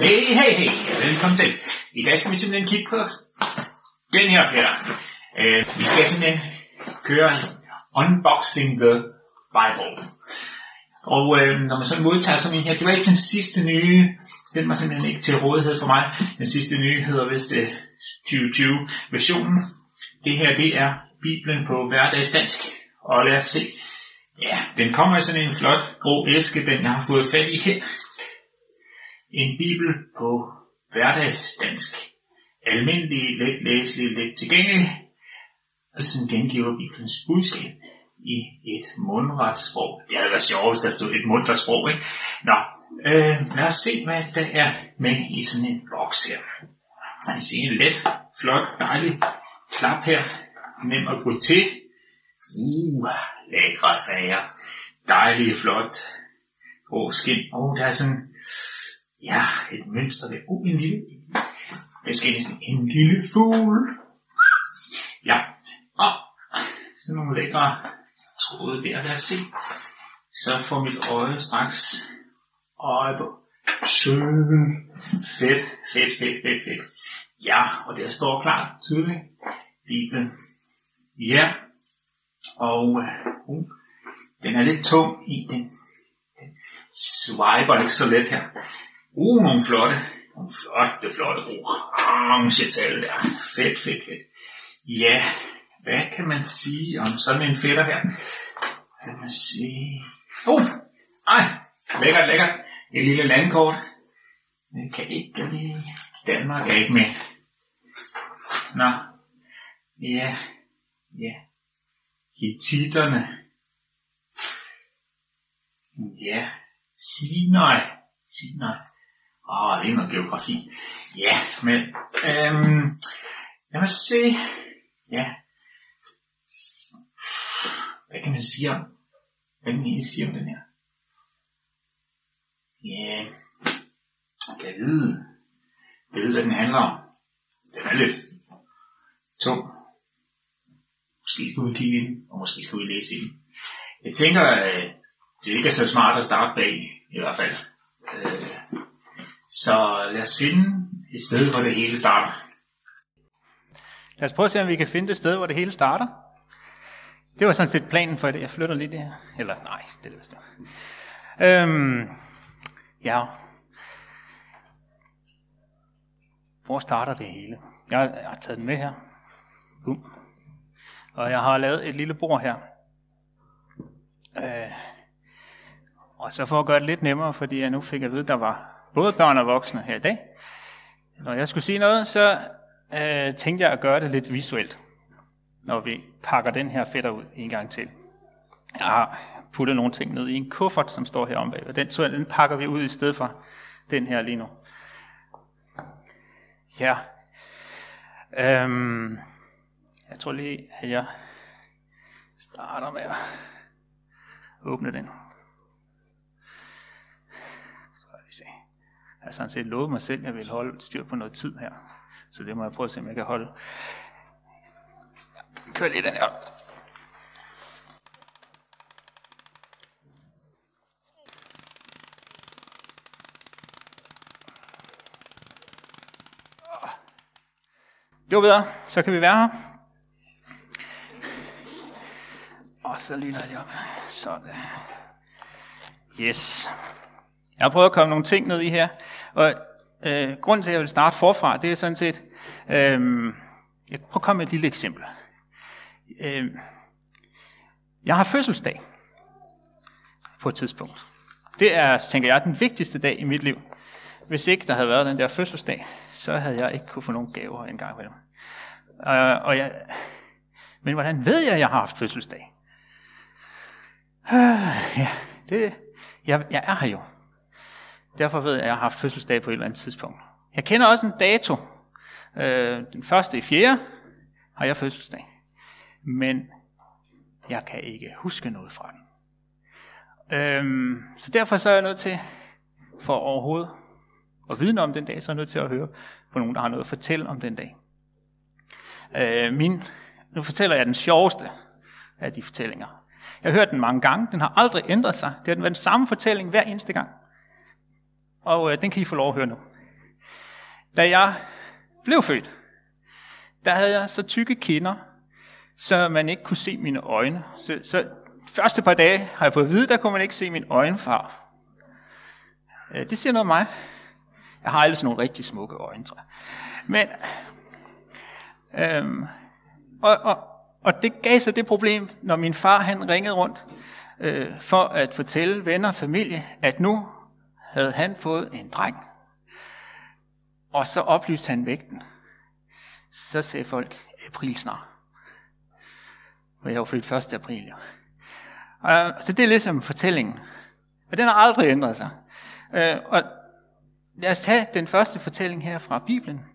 Hey, hey, hey, velkommen til. I dag skal vi simpelthen kigge på den her fætter. Uh, øh, vi skal simpelthen køre Unboxing the Bible. Og øh, når man så modtager sådan en her, det var ikke den sidste nye, den var simpelthen ikke til rådighed for mig. Den sidste nye hedder vist øh, 2020 versionen. Det her, det er Bibelen på hverdagsdansk. Og lad os se. Ja, den kommer i sådan en flot grå æske, den jeg har fået fat i her. En bibel på hverdagsdansk. Almindelig, let læselig, let tilgængelig. Og sådan gengiver Bibelens budskab i et mundret sprog. Det havde været sjovt, hvis der stod et mundret sprog, ikke? Nå, øh, lad os se, hvad der er med i sådan en boks her. Man kan se en let, flot, dejlig klap her. Nem at gå til. Uh, lækre sager. Dejlig, flot, grå skin. Og oh, der er sådan, ja, et mønster der. Uh, en lille, måske næsten en lille fugl. Ja, og sådan nogle lækre tråde der, lad os se. Så får mit øje straks øje på søen. Fedt, fedt, fedt, fedt, fedt. Ja, og der står klart tydeligt Bibelen. Ja, og uh, uh, den er lidt tung i den. Den swiper ikke så let her. Uh, nogle flotte, nogle flotte, flotte orange tal der. Fedt, fedt, fedt. Ja, hvad kan man sige om sådan en fætter her? Hvad kan man sige? Uh, ej, lækkert, lækkert. Et lille landkort. Det kan ikke lide. Danmark er ikke med. Nå, ja, ja. Hittiterne. Ja, Sinai. Sinai. Åh, oh, det er noget geografi. Ja, men øhm, lad mig se. Ja. Hvad kan man sige om? Hvad kan man egentlig sige om den her? Ja, jeg kan vide. Jeg ved, hvad den handler om. Den er lidt tung. Måske skal vi kigge ind, og måske skal vi læse ind. Jeg tænker, at det ikke er så smart at starte bag, i hvert fald. Øh, så lad os finde et sted, hvor det hele starter. Lad os prøve at se, om vi kan finde et sted, hvor det hele starter. Det var sådan set planen for det. Jeg flytter lidt her. Eller nej, det er det vist. Øhm, ja. Hvor starter det hele? Jeg, jeg har taget den med her. Bum. Og jeg har lavet et lille bord her. Øh, og så for at gøre det lidt nemmere, fordi jeg nu fik at vide, at der var både børn og voksne her i dag. Når jeg skulle sige noget, så øh, tænkte jeg at gøre det lidt visuelt, når vi pakker den her fætter ud en gang til. Jeg har puttet nogle ting ned i en kuffert, som står her om bag, og den, så den pakker vi ud i stedet for den her lige nu. Ja. Øhm, jeg tror lige, at jeg starter med at åbne den. Så vi se. Jeg har sådan set lovet mig selv, at jeg vil holde styr på noget tid her. Så det må jeg prøve at se, om jeg kan holde. Kør lige den her. Det var bedre. Så kan vi være her. Og så lyner jeg op. Sådan. Yes. Jeg har prøvet at komme nogle ting ned i her. Og øh, grunden til, at jeg vil starte forfra, det er sådan set, øh, jeg prøver at komme med et lille eksempel. Øh, jeg har fødselsdag på et tidspunkt. Det er, tænker jeg, den vigtigste dag i mit liv. Hvis ikke der havde været den der fødselsdag, så havde jeg ikke kunne få nogen gaver engang med dem. Øh, og jeg, men hvordan ved jeg, at jeg har haft fødselsdag? Øh, ja, det, jeg, jeg er her jo. Derfor ved jeg, at jeg har haft fødselsdag på et eller andet tidspunkt. Jeg kender også en dato. Uh, den første i fjerde har jeg fødselsdag. Men jeg kan ikke huske noget fra den. Uh, så derfor så er jeg nødt til, for overhovedet at vide om den dag, så er jeg nødt til at høre på nogen, der har noget at fortælle om den dag. Øh, min, nu fortæller jeg den sjoveste af de fortællinger. Jeg har hørt den mange gange, den har aldrig ændret sig. Det har den været den samme fortælling hver eneste gang. Og øh, den kan I få lov at høre nu. Da jeg blev født, der havde jeg så tykke kinder, så man ikke kunne se mine øjne. Så, så første par dage har jeg fået at vide, der kunne man ikke se min øjenfarve. Øh, det siger noget om mig. Jeg har ellers nogle rigtig smukke øjne, tror jeg. Men, øhm, og, og, og det gav sig det problem, når min far han ringede rundt øh, for at fortælle venner og familie, at nu havde han fået en dreng. Og så oplyste han vægten. Så sagde folk, april snart. Og jeg var født 1. april. Jo. Så det er ligesom fortællingen. Og den har aldrig ændret sig. Øh, og lad os tage den første fortælling her fra Bibelen.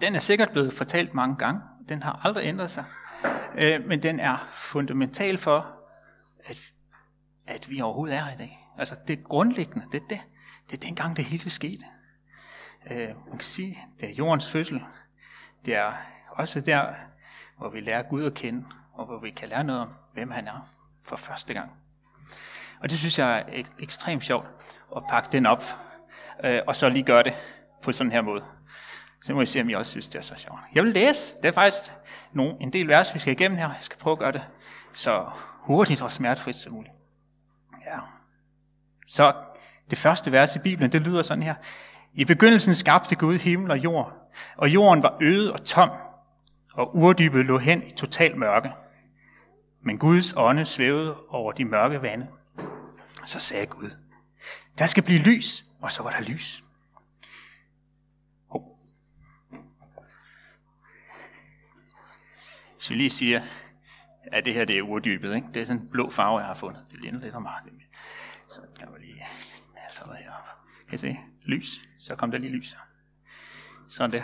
Den er sikkert blevet fortalt mange gange. Den har aldrig ændret sig. Øh, men den er fundamental for, at, at vi overhovedet er her i dag. Altså det grundlæggende, det er det. Det er dengang det hele skete. Øh, man kan sige, det er jordens fødsel. Det er også der, hvor vi lærer Gud at kende, og hvor vi kan lære noget om, hvem han er for første gang. Og det synes jeg er ekstremt sjovt at pakke den op, øh, og så lige gøre det på sådan her måde. Så må I se, om I også synes, det er så sjovt. Jeg vil læse. Det er faktisk nogle, en del vers, vi skal igennem her. Jeg skal prøve at gøre det så hurtigt og smertefrit som muligt. Ja. Så det første vers i Bibelen, det lyder sådan her. I begyndelsen skabte Gud himmel og jord, og jorden var øde og tom, og urdybet lå hen i total mørke. Men Guds ånde svævede over de mørke vande. Så sagde Gud, der skal blive lys, og så var der lys. Oh. Så lige siger, at det her det er urdybet, ikke? det er sådan en blå farve, jeg har fundet. Det ligner lidt om mig. Så jeg vi lige, altså der op. kan I se, lys, så kom der lige lys. Sådan der.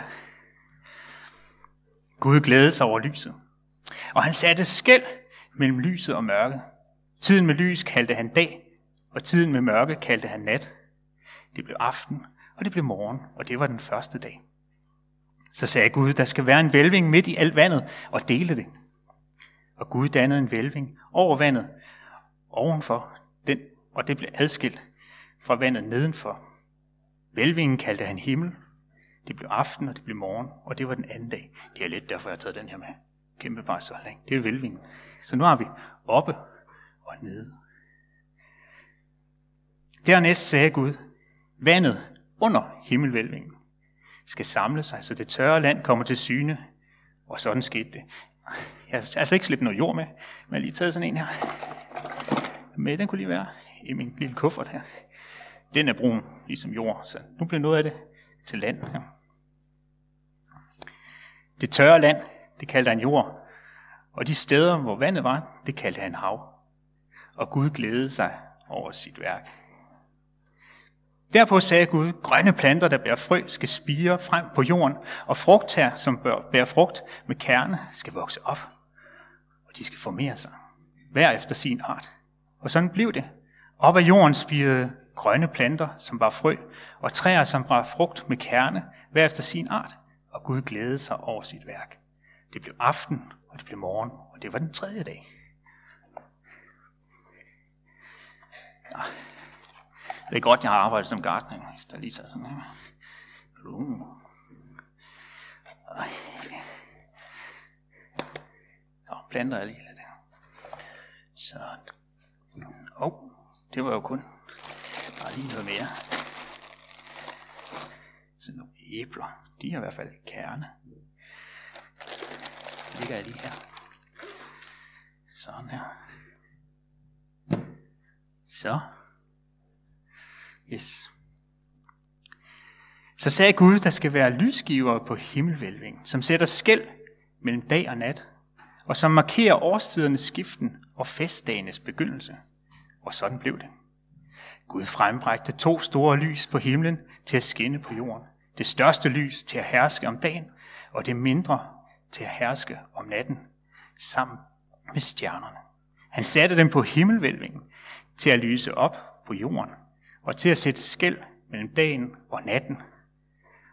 Gud glædede sig over lyset. Og han satte skæld mellem lyset og mørket. Tiden med lys kaldte han dag, og tiden med mørke kaldte han nat. Det blev aften, og det blev morgen, og det var den første dag. Så sagde Gud, der skal være en vælving midt i alt vandet, og dele det. Og Gud dannede en vælving over vandet ovenfor, den, og det blev adskilt fra vandet nedenfor. Velvingen kaldte han himmel. Det blev aften, og det blev morgen, og det var den anden dag. Det er lidt derfor, jeg har taget den her med. Kæmpe så længe. Det er velvingen. Så nu har vi oppe og nede. Dernæst sagde Gud, vandet under himmelvælvingen skal samle sig, så det tørre land kommer til syne. Og sådan skete det. Jeg har altså ikke slippet noget jord med, men jeg har lige taget sådan en her. Med den kunne lige være i min lille kuffert her. Den er brun, ligesom jord, så nu bliver noget af det til land her. Det tørre land, det kaldte han jord, og de steder, hvor vandet var, det kaldte han hav. Og Gud glædede sig over sit værk. Derpå sagde Gud, grønne planter, der bærer frø, skal spire frem på jorden, og frugttær, som bærer frugt med kerne, skal vokse op, og de skal formere sig, hver efter sin art. Og sådan blev det. Op af jorden spirede grønne planter, som var frø, og træer, som bar frugt med kerne, hver efter sin art, og Gud glædede sig over sit værk. Det blev aften, og det blev morgen, og det var den tredje dag. Nå. Det er godt, jeg har arbejdet som gartner, hvis der lige så sådan her. Uh. Så planter jeg lige lidt her. Så. Oh, det var jo kun. bare lige noget mere. Så nogle æbler. De har i hvert fald kerne ligger jeg lige her. Sådan her. Så. Yes. Så sagde Gud, der skal være lysgiver på himmelvælvingen, som sætter skæld mellem dag og nat, og som markerer årstidernes skiften og festdagenes begyndelse. Og sådan blev det. Gud frembrægte to store lys på himlen til at skinne på jorden. Det største lys til at herske om dagen, og det mindre til at herske om natten sammen med stjernerne. Han satte dem på himmelvælvingen til at lyse op på jorden og til at sætte skæld mellem dagen og natten.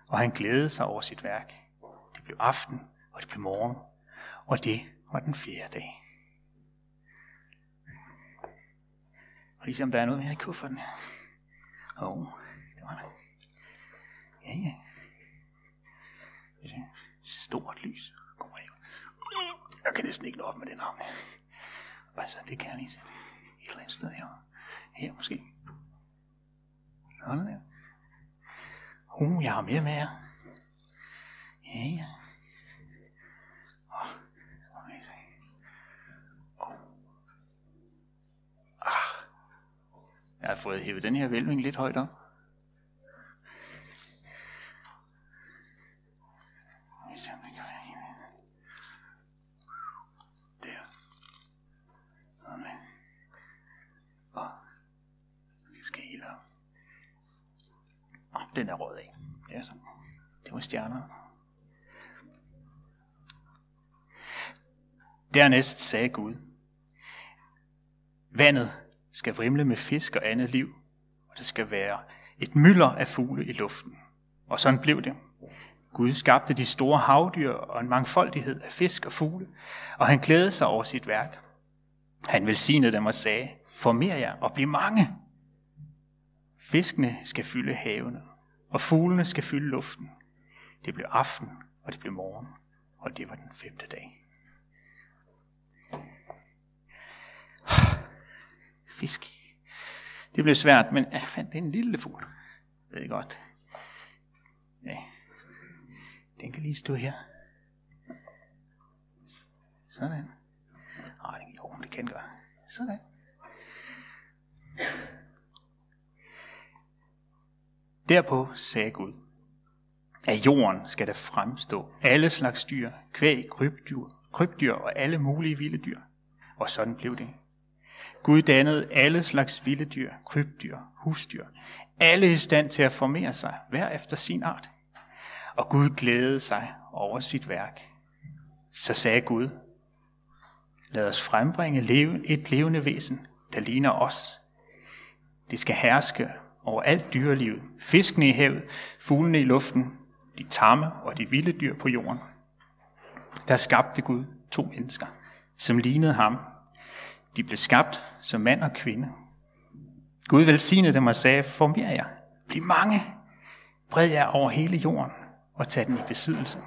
Og han glædede sig over sit værk. Det blev aften, og det blev morgen, og det var den fjerde dag. Og lige se, om der er noget mere i kufferten. Åh, oh, det var der. Ja, ja. Det er stort lys. Kommer jeg, jeg kan næsten ikke nå op med den arm. Altså, det kan jeg lige se. Et eller andet sted her. Her måske. Nå, der. Uh, jeg har mere med her. Ja, ja. Oh, så må vi se. Oh. Ah. Jeg har fået hævet den her vælving lidt højt op. Den Og den er rød af. Det er sådan. Det var stjerner. Dernæst sagde Gud, vandet skal vrimle med fisk og andet liv, og det skal være et mylder af fugle i luften. Og sådan blev det. Gud skabte de store havdyr og en mangfoldighed af fisk og fugle, og han glædede sig over sit værk. Han velsignede dem og sagde, former jer og bliv mange. Fiskene skal fylde havene, og fuglene skal fylde luften. Det blev aften, og det blev morgen, og det var den femte dag. Fisk. Det blev svært, men jeg fandt en lille fugl. Jeg ved godt. Ja. Den kan lige stå her. Sådan. Nej, den jo, det kan gøre. Sådan. Derpå sagde Gud, af jorden skal der fremstå alle slags dyr, kvæg, krybdyr, krybdyr og alle mulige vilde dyr. Og sådan blev det. Gud dannede alle slags vilde dyr, krybdyr, husdyr, alle i stand til at formere sig, hver efter sin art. Og Gud glædede sig over sit værk. Så sagde Gud, lad os frembringe et levende væsen, der ligner os. Det skal herske over alt dyrelivet, fiskene i havet, fuglene i luften, de tamme og de vilde dyr på jorden. Der skabte Gud to mennesker, som lignede ham. De blev skabt som mand og kvinde. Gud velsignede dem og sagde, former jer, bliv mange, bred jer over hele jorden og tag den i besiddelse.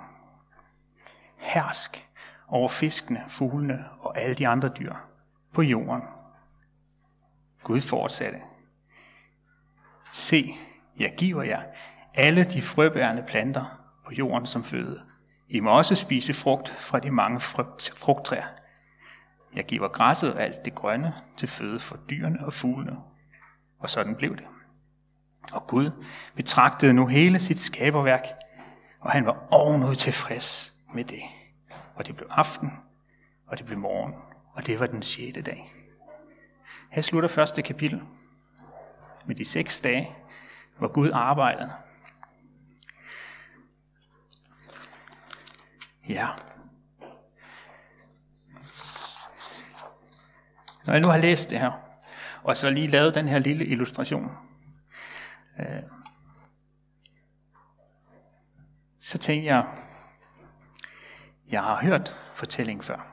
Hersk over fiskene, fuglene og alle de andre dyr på jorden. Gud fortsatte. Se, jeg giver jer alle de frøbærende planter på jorden som føde. I må også spise frugt fra de mange frugttræer. Jeg giver græsset og alt det grønne til føde for dyrene og fuglene. Og sådan blev det. Og Gud betragtede nu hele sit skaberværk, og han var ovenud tilfreds med det. Og det blev aften, og det blev morgen, og det var den sjette dag. Her slutter første kapitel med de seks dage, hvor Gud arbejdede. Ja. Når jeg nu har læst det her, og så lige lavet den her lille illustration, øh, så tænkte jeg, jeg har hørt fortællingen før.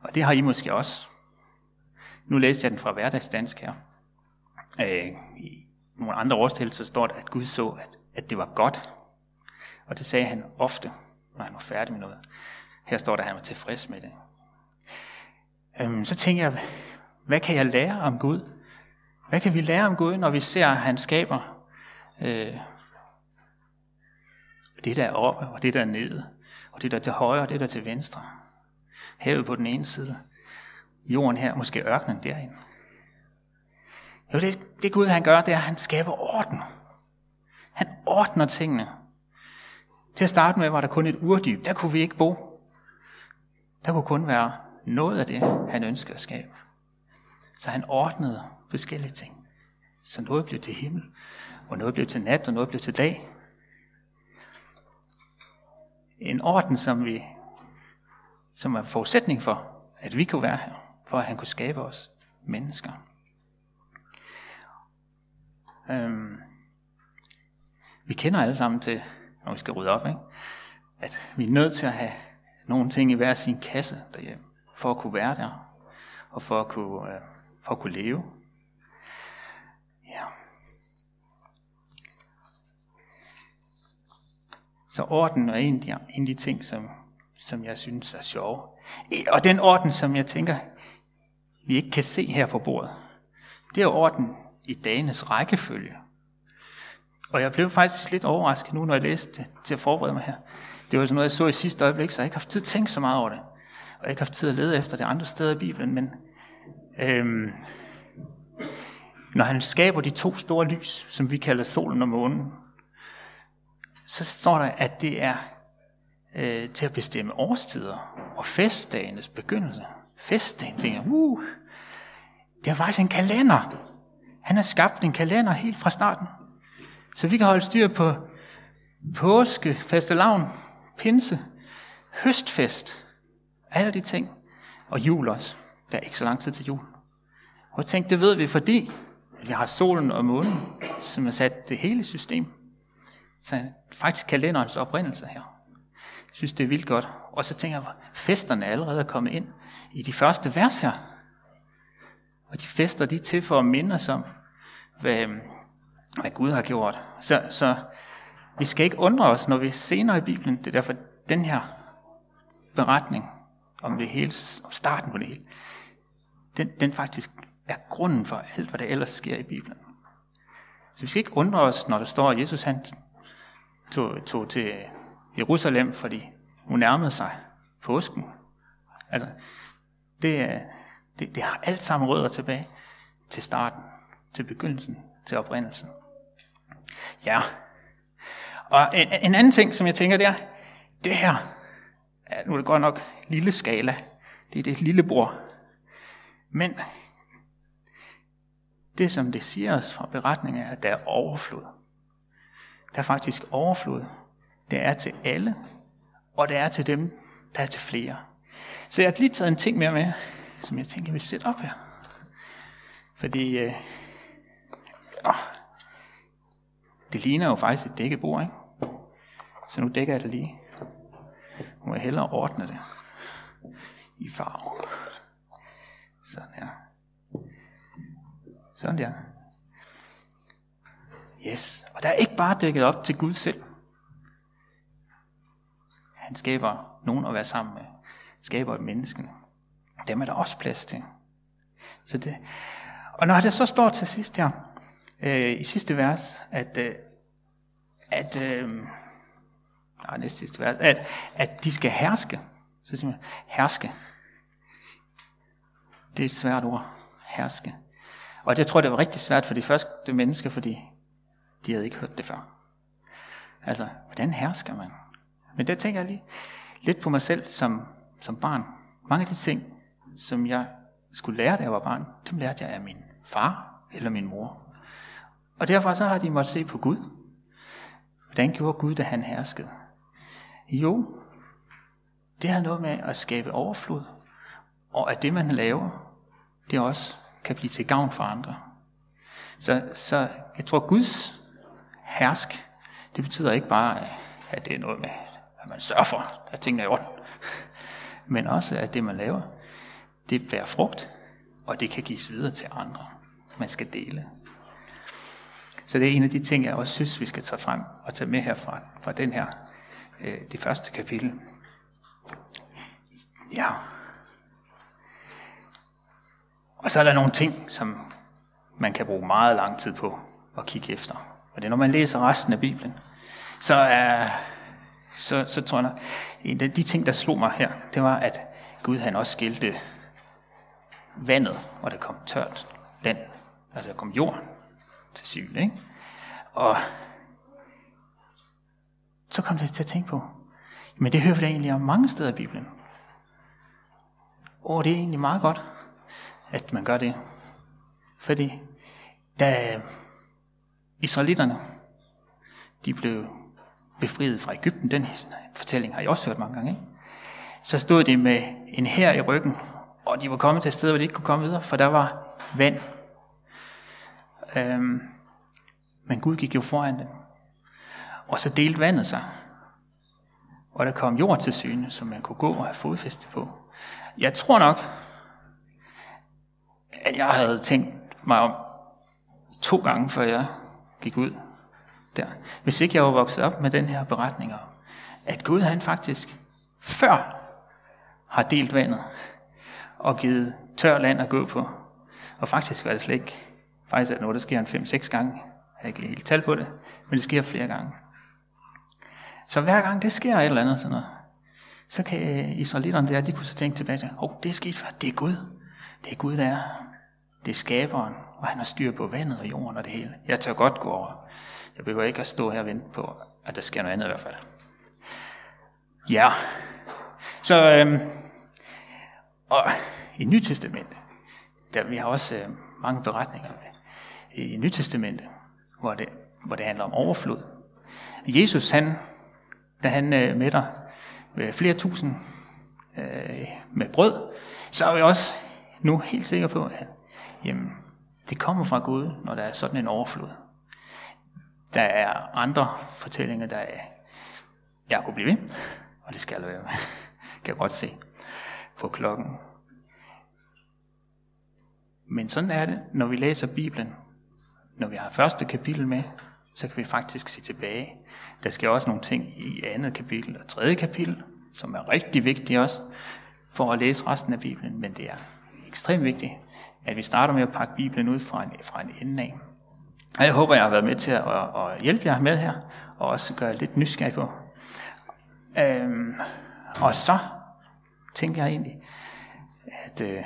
Og det har I måske også. Nu læste jeg den fra hverdagsdansk her. Øh, I nogle andre oversættelser står der, at Gud så, at, at det var godt. Og det sagde han ofte, når han var færdig med noget. Her står der, at han var tilfreds med det. Øhm, så tænker jeg, hvad kan jeg lære om Gud? Hvad kan vi lære om Gud, når vi ser, at han skaber øh, det der er oppe, og det der er nede, og det der er til højre, og det der er til venstre. Havet på den ene side, jorden her, måske ørkenen derinde. Jo, det, det Gud han gør, det er, at han skaber orden. Han ordner tingene. Til at starte med var der kun et urdyb. Der kunne vi ikke bo. Der kunne kun være noget af det, han ønskede at skabe. Så han ordnede forskellige ting. Så noget blev til himmel, og noget blev til nat, og noget blev til dag. En orden, som vi som er forudsætning for, at vi kunne være her, for at han kunne skabe os mennesker. Øhm, vi kender alle sammen til, når vi skal rydde op, ikke? at vi er nødt til at have nogle ting i hver sin kasse derhjemme, for at kunne være der, og for at kunne, øh, for at kunne leve. Ja. Så orden er en af de, en af de ting, som, som jeg synes er sjove. E, og den orden, som jeg tænker, vi ikke kan se her på bordet, det er orden i dagens rækkefølge. Og jeg blev faktisk lidt overrasket nu, når jeg læste det, til at forberede mig her. Det var sådan noget, jeg så i sidste øjeblik, så jeg ikke har haft tid at tænke så meget over det. Og jeg ikke har haft tid at lede efter det andre steder i Bibelen, men øhm, når han skaber de to store lys, som vi kalder solen og månen, så står der, at det er øh, til at bestemme årstider og festdagenes begyndelse. Festdagen, tænker uh, det er faktisk en kalender. Han har skabt en kalender helt fra starten. Så vi kan holde styr på påske, fastelavn, pinse, høstfest, alle de ting, og jul også. Der er ikke så lang tid til jul. Og jeg tænkte, det ved vi, fordi vi har solen og månen, som har sat det hele system. Så faktisk kalenderens oprindelse her. Jeg synes, det er vildt godt. Og så tænker jeg, festerne er allerede kommet ind i de første vers her. Og de fester, de er til for at minde os om, hvad, hvad Gud har gjort. Så, så vi skal ikke undre os, når vi senere i Bibelen, det er derfor den her beretning om det hele, om starten på det hele, den, den faktisk er grunden for alt, hvad der ellers sker i Bibelen. Så vi skal ikke undre os, når der står, at Jesus han tog, tog til Jerusalem, fordi hun nærmede sig påsken. Altså, det, det, det har alt sammen rødder tilbage til starten, til begyndelsen, til oprindelsen. Ja. Og en, en anden ting, som jeg tænker, det er, det her, ja, nu er det godt nok lille skala, det er det lille bord. Men det, som det siger os fra beretningen, er, at der er overflod. Der er faktisk overflod. Det er til alle, og det er til dem, der er til flere. Så jeg har lige taget en ting mere med, som jeg tænker, jeg vil sætte op her. Fordi øh, åh, det ligner jo faktisk et dækkebord, ikke? Så nu dækker jeg det lige. Hun vil hellere ordne det i farve. Sådan her. Sådan der. Yes. Og der er ikke bare dækket op til Gud selv. Han skaber nogen at være sammen med. Skaber et menneske. Dem er der også plads til. Så det. Og når det så står til sidst her, øh, i sidste vers, at, øh, at øh, nej, næste sidste vers, at, at de skal herske. Så siger man, herske. Det er et svært ord. Herske. Og det tror jeg, det var rigtig svært for de første mennesker, fordi de havde ikke hørt det før. Altså, hvordan hersker man? Men der tænker jeg lige lidt på mig selv som, som barn. Mange af de ting, som jeg skulle lære, da jeg var barn, dem lærte jeg af min far eller min mor. Og derfor så har de måttet se på Gud. Hvordan gjorde Gud, da han herskede? Jo, det har noget med at skabe overflod, og at det, man laver, det også kan blive til gavn for andre. Så, så jeg tror, Guds hersk, det betyder ikke bare, at det er noget med, at man sørger for, at tingene er i orden, men også, at det, man laver, det bærer frugt, og det kan gives videre til andre. Man skal dele. Så det er en af de ting, jeg også synes, vi skal tage frem og tage med herfra, fra den her, øh, det første kapitel. Ja. Og så er der nogle ting, som man kan bruge meget lang tid på at kigge efter. Og det er, når man læser resten af Bibelen, så, er, så, så tror jeg, en af de ting, der slog mig her, det var, at Gud han også skilte vandet, og der kom tørt land, altså der kom jord til syne. Ikke? Og så kom det til at tænke på, men det hører vi da egentlig om mange steder i Bibelen. Og det er egentlig meget godt, at man gør det. Fordi da israelitterne, de blev befriet fra Ægypten, den fortælling har jeg også hørt mange gange, ikke? så stod de med en her i ryggen, og de var kommet til et sted, hvor de ikke kunne komme videre, for der var vand. Øhm, men Gud gik jo foran dem. Og så delte vandet sig. Og der kom jord til syne, som man kunne gå og have fodfæste på. Jeg tror nok, at jeg havde tænkt mig om to gange, før jeg gik ud der. Hvis ikke jeg var vokset op med den her beretning om at Gud han faktisk før har delt vandet og givet tør land at gå på. Og faktisk var det slet ikke, faktisk er det noget, der sker en 5-6 gange. Jeg har ikke lige helt tal på det, men det sker flere gange. Så hver gang det sker et eller andet sådan noget, så kan øh, israelitterne der, de kunne så tænke tilbage til, oh, det er sket før, det er Gud. Det er Gud, der er. Det er skaberen, og han har styr på vandet og jorden og det hele. Jeg tør godt gå over. Jeg behøver ikke at stå her og vente på, at der sker noget andet i hvert fald. Ja, så øhm, og i Nyt Testament, der vi har også øh, mange beretninger med, i Nyt Testament, hvor det, hvor det handler om overflod. Jesus, han, da han øh, mætter med øh, flere tusind øh, med brød, så er vi også nu helt sikre på, at jamen, det kommer fra Gud, når der er sådan en overflod. Der er andre fortællinger, der er, jeg kunne blive ved, og det skal jeg være med, kan jeg godt se på klokken. Men sådan er det, når vi læser Bibelen. Når vi har første kapitel med, så kan vi faktisk se tilbage. Der sker også nogle ting i andet kapitel og tredje kapitel, som er rigtig vigtige også, for at læse resten af Bibelen. Men det er ekstremt vigtigt, at vi starter med at pakke Bibelen ud fra en, fra en ende af. Og jeg håber, jeg har været med til at, at, hjælpe jer med her, og også gøre lidt nysgerrig på. Øhm, og så tænker jeg egentlig, at øh,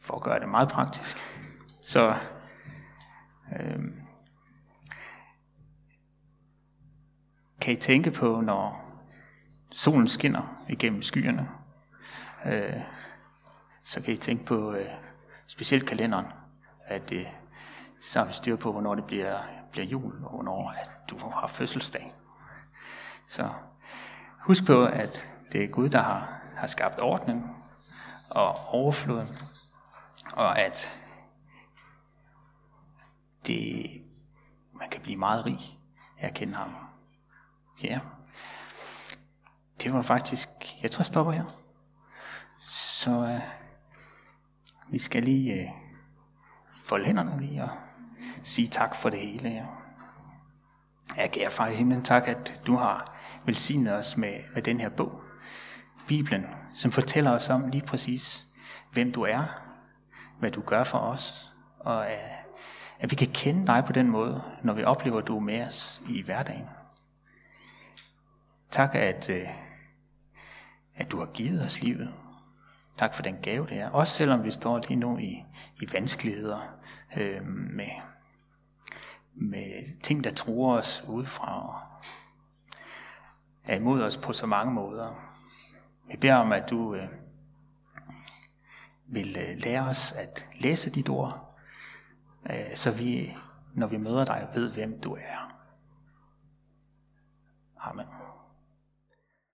for at gøre det meget praktisk, så øh, kan I tænke på, når solen skinner igennem skyerne, øh, så kan I tænke på øh, specielt kalenderen, at øh, så har vi styr på, hvornår det bliver, bliver jul, og hvornår at du har fødselsdag. Så husk på, at det er Gud, der har, har skabt ordnen og overfloden, og at det, man kan blive meget rig af at kende ham. Ja, det var faktisk, jeg tror jeg stopper her. Så uh, vi skal lige øh, uh, folde hænderne lige og sige tak for det hele. Ja. Jeg kære far i himlen, tak at du har velsignet os med, med den her bog, Bibelen, som fortæller os om lige præcis, hvem du er, hvad du gør for os, og at, at vi kan kende dig på den måde, når vi oplever, at du er med os i hverdagen. Tak, at, øh, at du har givet os livet. Tak for den gave, det er. Også selvom vi står lige nu i, i vanskeligheder øh, med, med ting, der truer os udefra og er imod os på så mange måder. Vi beder om, at du øh, vil øh, lære os at læse dit ord, Øh, så vi, når vi møder dig, ved, hvem du er. Amen.